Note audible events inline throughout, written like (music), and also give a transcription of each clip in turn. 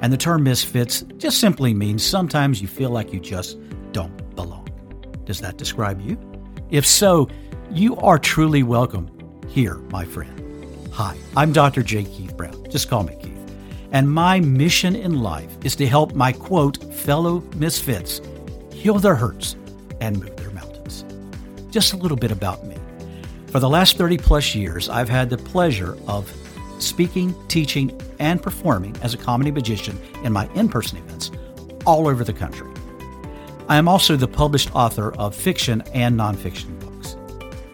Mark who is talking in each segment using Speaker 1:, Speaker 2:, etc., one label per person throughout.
Speaker 1: And the term misfits just simply means sometimes you feel like you just don't belong. Does that describe you? If so, you are truly welcome here, my friend. Hi, I'm Dr. J. Keith Brown. Just call me Keith. And my mission in life is to help my quote, fellow misfits heal their hurts and move their mountains. Just a little bit about me. For the last 30 plus years, I've had the pleasure of speaking, teaching, and performing as a comedy magician in my in person events all over the country. I am also the published author of fiction and nonfiction books.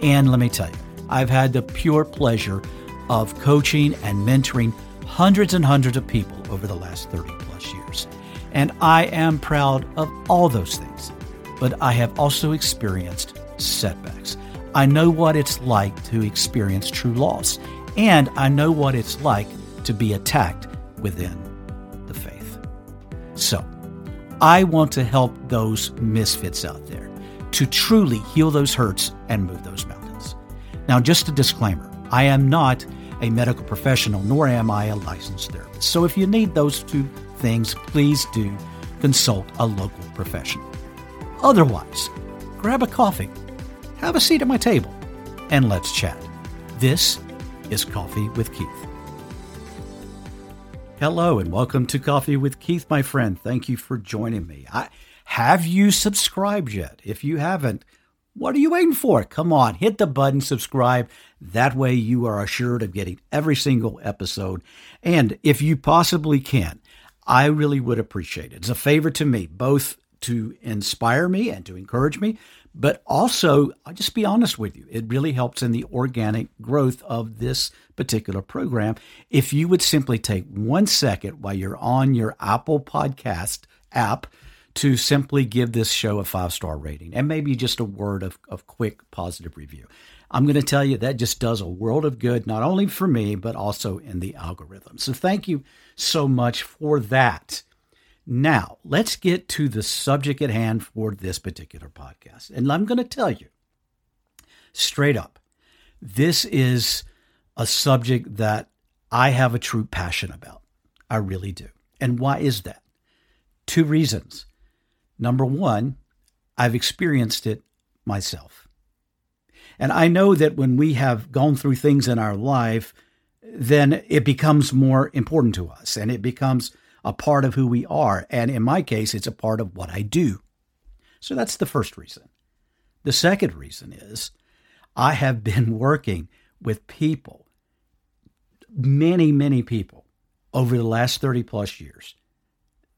Speaker 1: And let me tell you, I've had the pure pleasure of coaching and mentoring hundreds and hundreds of people over the last 30 plus years. And I am proud of all those things. But I have also experienced setbacks. I know what it's like to experience true loss and I know what it's like to be attacked within the faith. So, I want to help those misfits out there to truly heal those hurts and move those mountains. Now, just a disclaimer I am not a medical professional, nor am I a licensed therapist. So, if you need those two things, please do consult a local professional. Otherwise, grab a coffee, have a seat at my table, and let's chat. This is Coffee with Keith. Hello and welcome to Coffee with Keith, my friend. Thank you for joining me. I, have you subscribed yet? If you haven't, what are you waiting for? Come on, hit the button, subscribe. That way you are assured of getting every single episode. And if you possibly can, I really would appreciate it. It's a favor to me, both to inspire me and to encourage me, but also, I'll just be honest with you, it really helps in the organic growth of this particular program. If you would simply take one second while you're on your Apple Podcast app to simply give this show a five star rating and maybe just a word of, of quick positive review. I'm going to tell you that just does a world of good, not only for me, but also in the algorithm. So thank you so much for that. Now, let's get to the subject at hand for this particular podcast. And I'm going to tell you straight up this is a subject that I have a true passion about. I really do. And why is that? Two reasons. Number one, I've experienced it myself. And I know that when we have gone through things in our life, then it becomes more important to us and it becomes a part of who we are. And in my case, it's a part of what I do. So that's the first reason. The second reason is I have been (laughs) working with people, many, many people over the last 30 plus years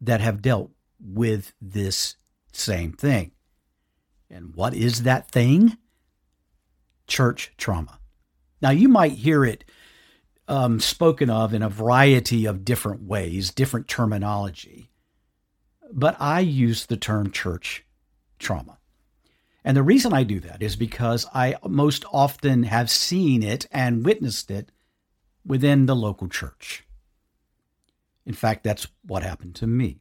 Speaker 1: that have dealt with this same thing. And what is that thing? Church trauma. Now, you might hear it um, spoken of in a variety of different ways, different terminology. But I use the term church trauma. And the reason I do that is because I most often have seen it and witnessed it within the local church. In fact, that's what happened to me.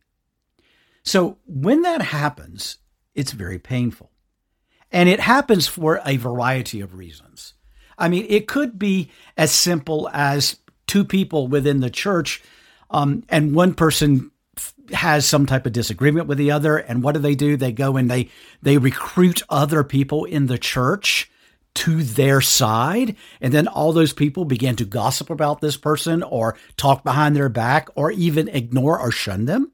Speaker 1: So when that happens, it's very painful. And it happens for a variety of reasons. I mean, it could be as simple as two people within the church, um, and one person has some type of disagreement with the other, and what do they do? They go and they they recruit other people in the church to their side. And then all those people begin to gossip about this person or talk behind their back or even ignore or shun them.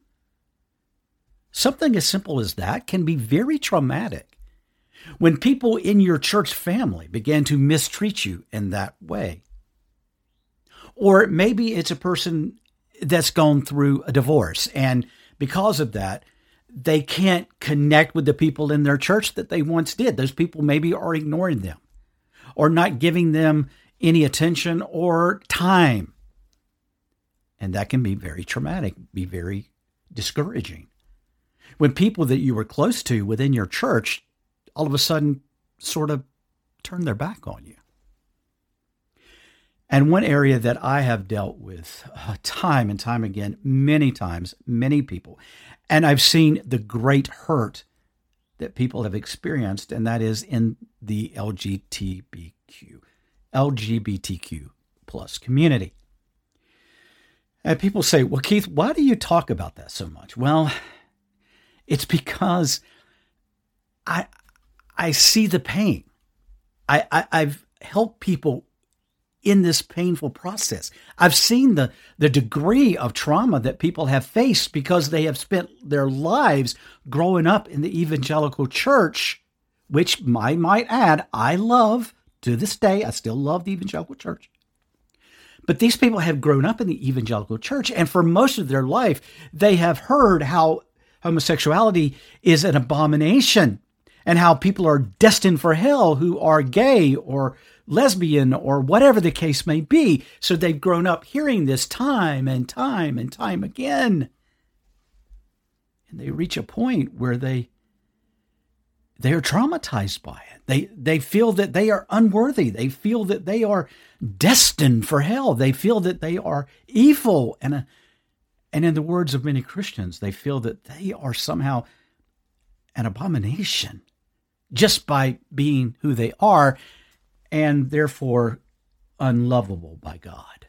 Speaker 1: Something as simple as that can be very traumatic. When people in your church family began to mistreat you in that way. Or maybe it's a person that's gone through a divorce and because of that, they can't connect with the people in their church that they once did. Those people maybe are ignoring them or not giving them any attention or time. And that can be very traumatic, be very discouraging. When people that you were close to within your church all of a sudden sort of turn their back on you. And one area that I have dealt with uh, time and time again, many times, many people, and I've seen the great hurt that people have experienced, and that is in the LGBTQ, LGBTQ plus community. And people say, well, Keith, why do you talk about that so much? Well, it's because I I see the pain. I, I I've helped people in this painful process. I've seen the, the degree of trauma that people have faced because they have spent their lives growing up in the evangelical church, which I might add, I love to this day. I still love the evangelical church. But these people have grown up in the evangelical church, and for most of their life, they have heard how homosexuality is an abomination and how people are destined for hell who are gay or lesbian or whatever the case may be. So they've grown up hearing this time and time and time again. And they reach a point where they they are traumatized by it. They they feel that they are unworthy. They feel that they are destined for hell. They feel that they are evil and a, and in the words of many Christians, they feel that they are somehow an abomination just by being who they are and therefore unlovable by God.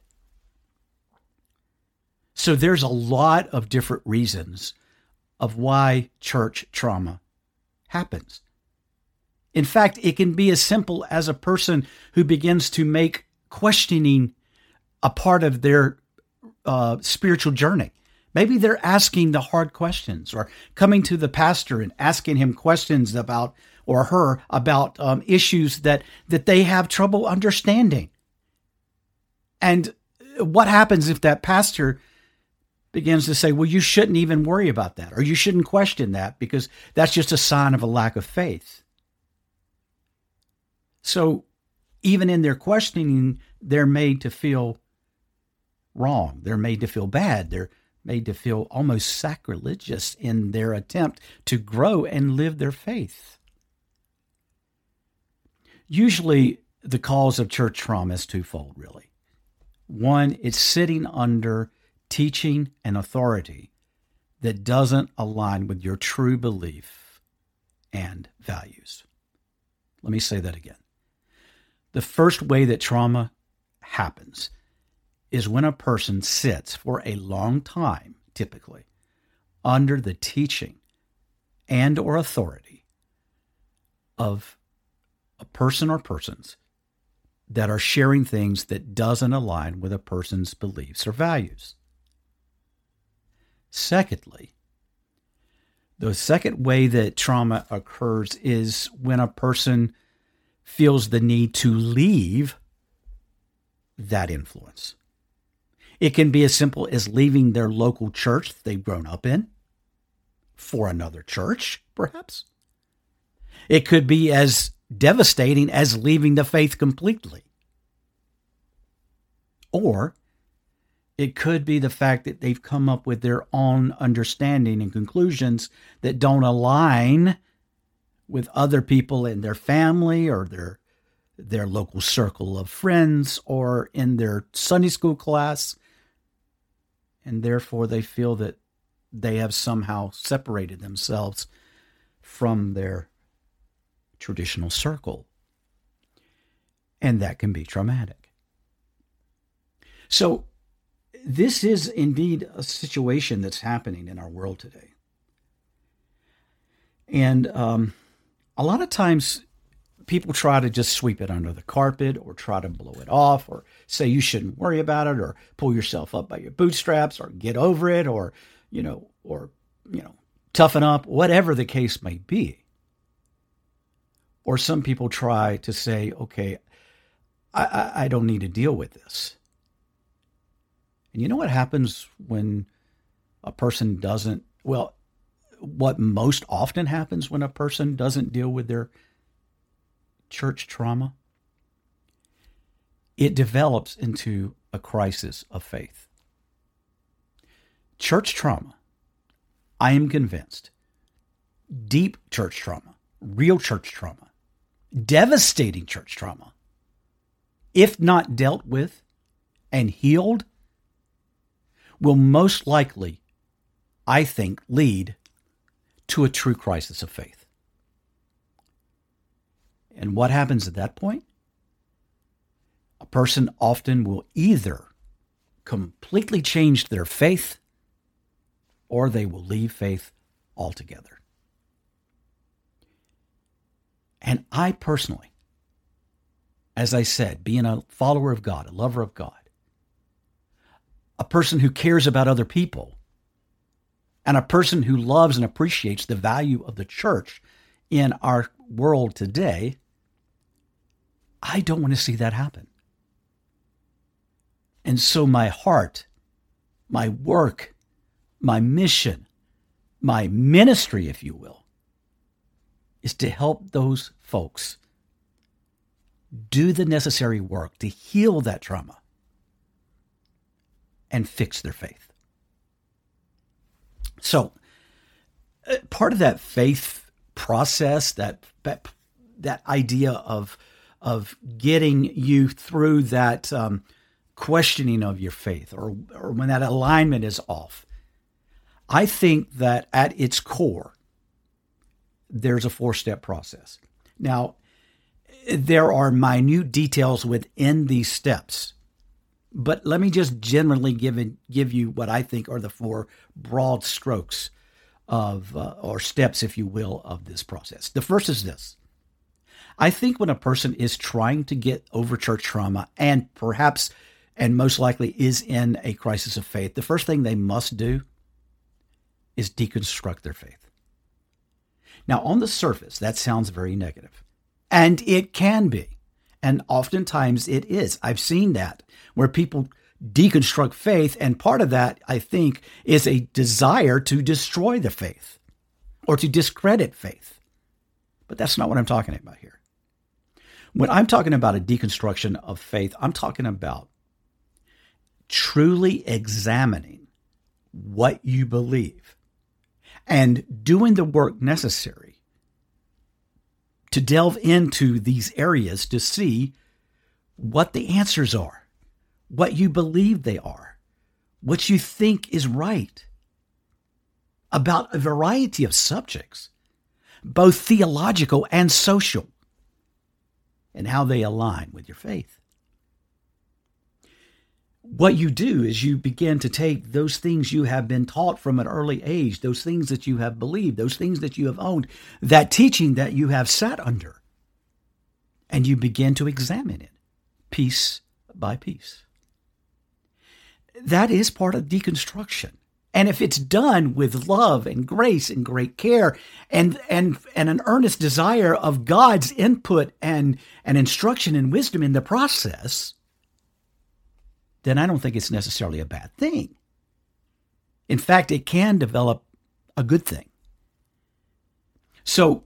Speaker 1: So there's a lot of different reasons of why church trauma happens. In fact, it can be as simple as a person who begins to make questioning a part of their uh, spiritual journey. Maybe they're asking the hard questions or coming to the pastor and asking him questions about or her about um, issues that that they have trouble understanding. And what happens if that pastor begins to say, "Well, you shouldn't even worry about that, or you shouldn't question that because that's just a sign of a lack of faith." So, even in their questioning, they're made to feel wrong. They're made to feel bad. They're made to feel almost sacrilegious in their attempt to grow and live their faith. Usually, the cause of church trauma is twofold, really. One, it's sitting under teaching and authority that doesn't align with your true belief and values. Let me say that again. The first way that trauma happens is when a person sits for a long time, typically, under the teaching and or authority of person or persons that are sharing things that doesn't align with a person's beliefs or values. Secondly, the second way that trauma occurs is when a person feels the need to leave that influence. It can be as simple as leaving their local church they've grown up in for another church, perhaps. It could be as devastating as leaving the faith completely. Or it could be the fact that they've come up with their own understanding and conclusions that don't align with other people in their family or their their local circle of friends or in their Sunday school class and therefore they feel that they have somehow separated themselves from their traditional circle. And that can be traumatic. So, this is indeed a situation that's happening in our world today. And um, a lot of times, people try to just sweep it under the carpet or try to blow it off or say you shouldn't worry about it or pull yourself up by your bootstraps or get over it or, you know, or, you know, toughen up, whatever the case may be. Or some people try to say, okay, I, I, I don't need to deal with this. And you know what happens when a person doesn't, well, what most often happens when a person doesn't deal with their church trauma? It develops into a crisis of faith. Church trauma, I am convinced, deep church trauma, real church trauma, devastating church trauma, if not dealt with and healed, will most likely, I think, lead to a true crisis of faith. And what happens at that point? A person often will either completely change their faith or they will leave faith altogether. And I personally, as I said, being a follower of God, a lover of God, a person who cares about other people, and a person who loves and appreciates the value of the church in our world today, I don't want to see that happen. And so my heart, my work, my mission, my ministry, if you will, is to help those folks do the necessary work to heal that trauma and fix their faith. So, uh, part of that faith process, that that, that idea of of getting you through that um, questioning of your faith, or or when that alignment is off, I think that at its core, there's a four step process. Now, there are minute details within these steps but let me just generally give it, give you what I think are the four broad strokes of uh, or steps, if you will, of this process. The first is this. I think when a person is trying to get over church trauma and perhaps and most likely is in a crisis of faith, the first thing they must do is deconstruct their faith. Now, on the surface, that sounds very negative, and it can be. And oftentimes it is. I've seen that where people deconstruct faith. And part of that, I think, is a desire to destroy the faith or to discredit faith. But that's not what I'm talking about here. When I'm talking about a deconstruction of faith, I'm talking about truly examining what you believe and doing the work necessary to delve into these areas to see what the answers are, what you believe they are, what you think is right about a variety of subjects, both theological and social, and how they align with your faith what you do is you begin to take those things you have been taught from an early age, those things that you have believed, those things that you have owned, that teaching that you have sat under, and you begin to examine it piece by piece. That is part of deconstruction. And if it's done with love and grace and great care and, and, and an earnest desire of God's input and, and instruction and wisdom in the process, then I don't think it's necessarily a bad thing. In fact, it can develop a good thing. So,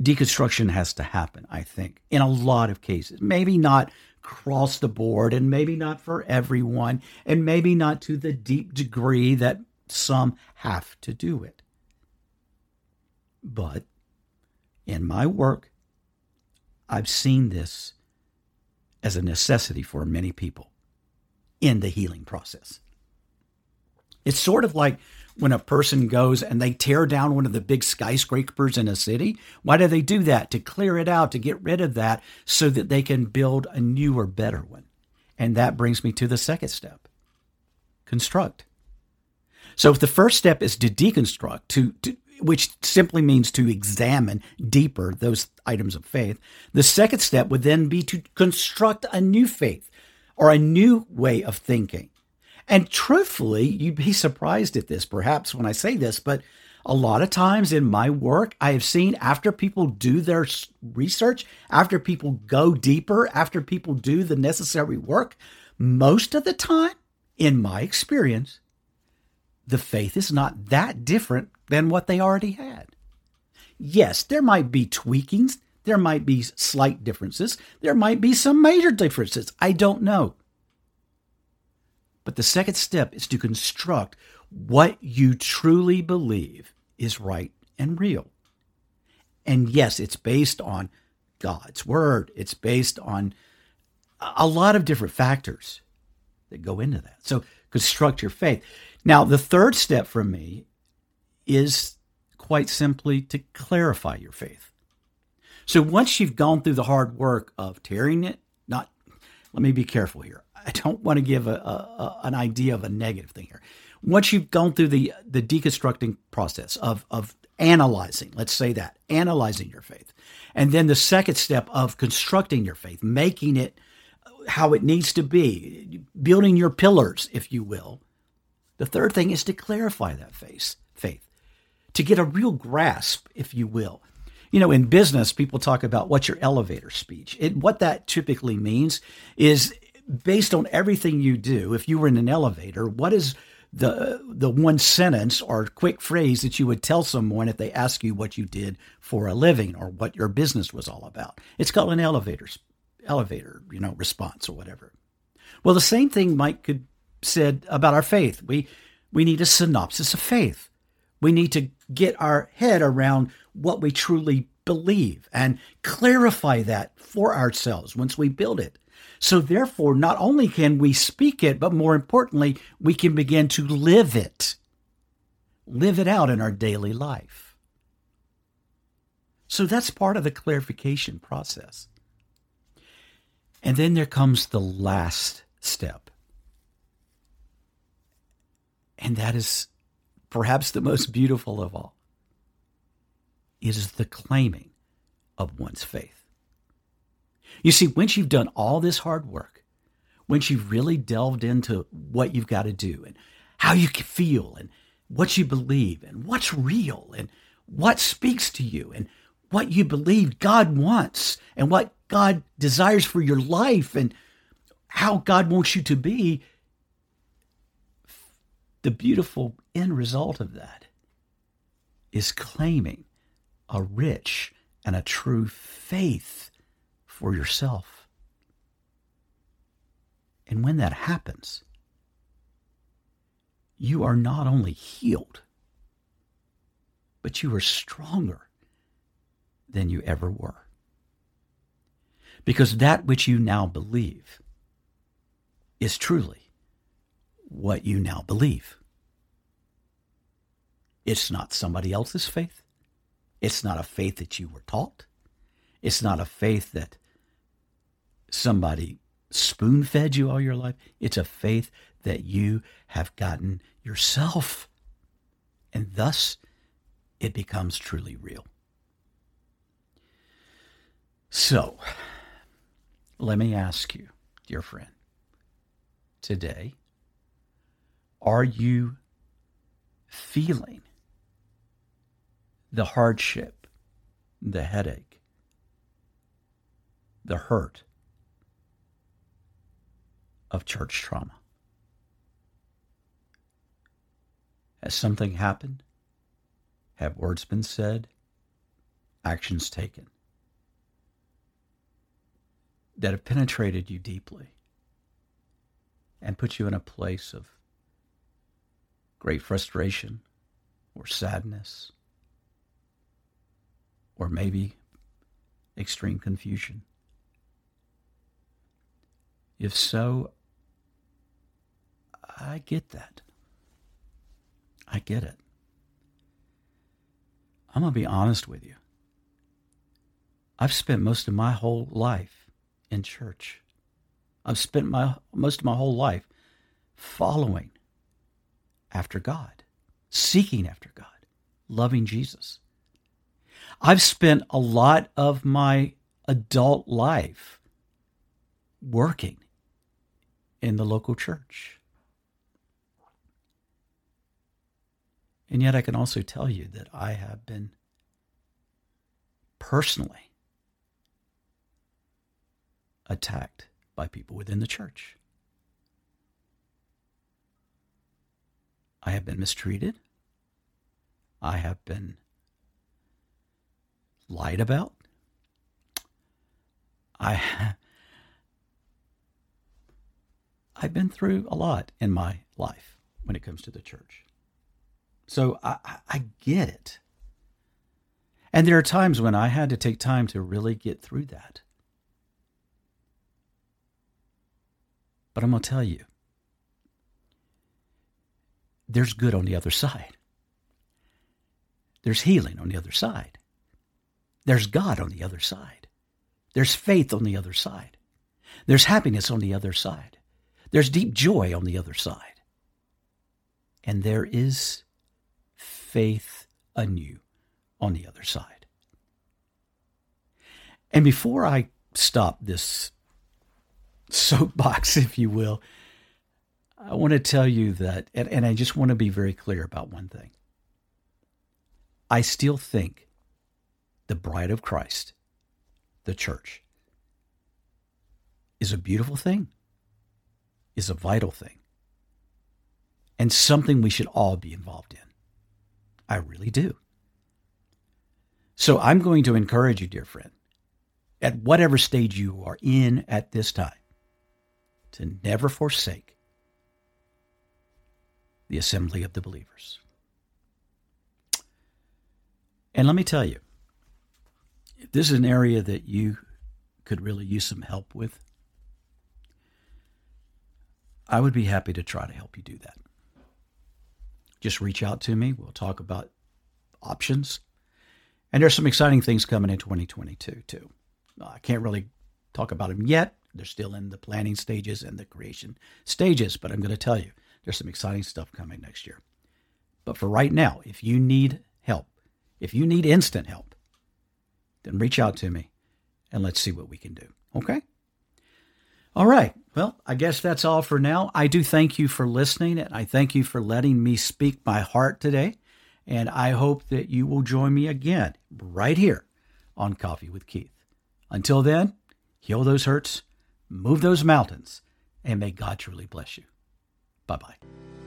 Speaker 1: deconstruction has to happen, I think, in a lot of cases. Maybe not across the board, and maybe not for everyone, and maybe not to the deep degree that some have to do it. But in my work, I've seen this as a necessity for many people in the healing process. It's sort of like when a person goes and they tear down one of the big skyscrapers in a city. Why do they do that? To clear it out, to get rid of that so that they can build a newer, better one. And that brings me to the second step construct. So if the first step is to deconstruct, to, to which simply means to examine deeper those items of faith. The second step would then be to construct a new faith or a new way of thinking. And truthfully, you'd be surprised at this perhaps when I say this, but a lot of times in my work, I have seen after people do their research, after people go deeper, after people do the necessary work, most of the time, in my experience, the faith is not that different than what they already had. Yes, there might be tweakings, there might be slight differences, there might be some major differences. I don't know. But the second step is to construct what you truly believe is right and real. And yes, it's based on God's word, it's based on a lot of different factors that go into that. So construct your faith. Now, the third step for me is quite simply to clarify your faith. So once you've gone through the hard work of tearing it, not, let me be careful here. I don't want to give a, a, an idea of a negative thing here. Once you've gone through the the deconstructing process of of analyzing, let's say that analyzing your faith, and then the second step of constructing your faith, making it how it needs to be, building your pillars, if you will. The third thing is to clarify that faith, faith, to get a real grasp, if you will. You know, in business, people talk about what's your elevator speech. It, what that typically means is based on everything you do, if you were in an elevator, what is the the one sentence or quick phrase that you would tell someone if they ask you what you did for a living or what your business was all about? It's called an elevator elevator, you know, response or whatever. Well, the same thing Mike could said about our faith. We we need a synopsis of faith. We need to get our head around what we truly believe and clarify that for ourselves once we build it. So, therefore, not only can we speak it, but more importantly, we can begin to live it, live it out in our daily life. So, that's part of the clarification process. And then there comes the last step. And that is perhaps the most beautiful of all. Is the claiming of one's faith. You see, once you've done all this hard work, once you've really delved into what you've got to do and how you feel and what you believe and what's real and what speaks to you and what you believe God wants and what God desires for your life and how God wants you to be, the beautiful end result of that is claiming a rich and a true faith for yourself. And when that happens, you are not only healed, but you are stronger than you ever were. Because that which you now believe is truly what you now believe. It's not somebody else's faith. It's not a faith that you were taught. It's not a faith that somebody spoon fed you all your life. It's a faith that you have gotten yourself. And thus, it becomes truly real. So, let me ask you, dear friend, today, are you feeling the hardship, the headache, the hurt, of church trauma. Has something happened? Have words been said? Actions taken? That have penetrated you deeply and put you in a place of great frustration or sadness or maybe extreme confusion? If so, I get that. I get it. I'm going to be honest with you. I've spent most of my whole life in church. I've spent my most of my whole life following after God, seeking after God, loving Jesus. I've spent a lot of my adult life working in the local church. And yet, I can also tell you that I have been personally attacked by people within the church. I have been mistreated. I have been lied about. I (laughs) I've been through a lot in my life when it comes to the church. So I, I get it. And there are times when I had to take time to really get through that. But I'm going to tell you, there's good on the other side. There's healing on the other side. There's God on the other side. There's faith on the other side. There's happiness on the other side. There's deep joy on the other side. And there is faith anew on the other side. And before I stop this soapbox, (laughs) if you will, I want to tell you that, and, and I just want to be very clear about one thing. I still think the bride of Christ, the church, is a beautiful thing, is a vital thing, and something we should all be involved in. I really do. So I'm going to encourage you, dear friend, at whatever stage you are in at this time, to never forsake the assembly of the believers. And let me tell you, if this is an area that you could really use some help with, I would be happy to try to help you do that. Just reach out to me. We'll talk about options. And there's some exciting things coming in 2022 too. I can't really talk about them yet. They're still in the planning stages and the creation stages, but I'm going to tell you there's some exciting stuff coming next year. But for right now, if you need help, if you need instant help, then reach out to me and let's see what we can do. Okay? All right. Well, I guess that's all for now. I do thank you for listening and I thank you for letting me speak my heart today. And I hope that you will join me again right here on Coffee with Keith. Until then, heal those hurts, move those mountains, and may God truly bless you. Bye bye.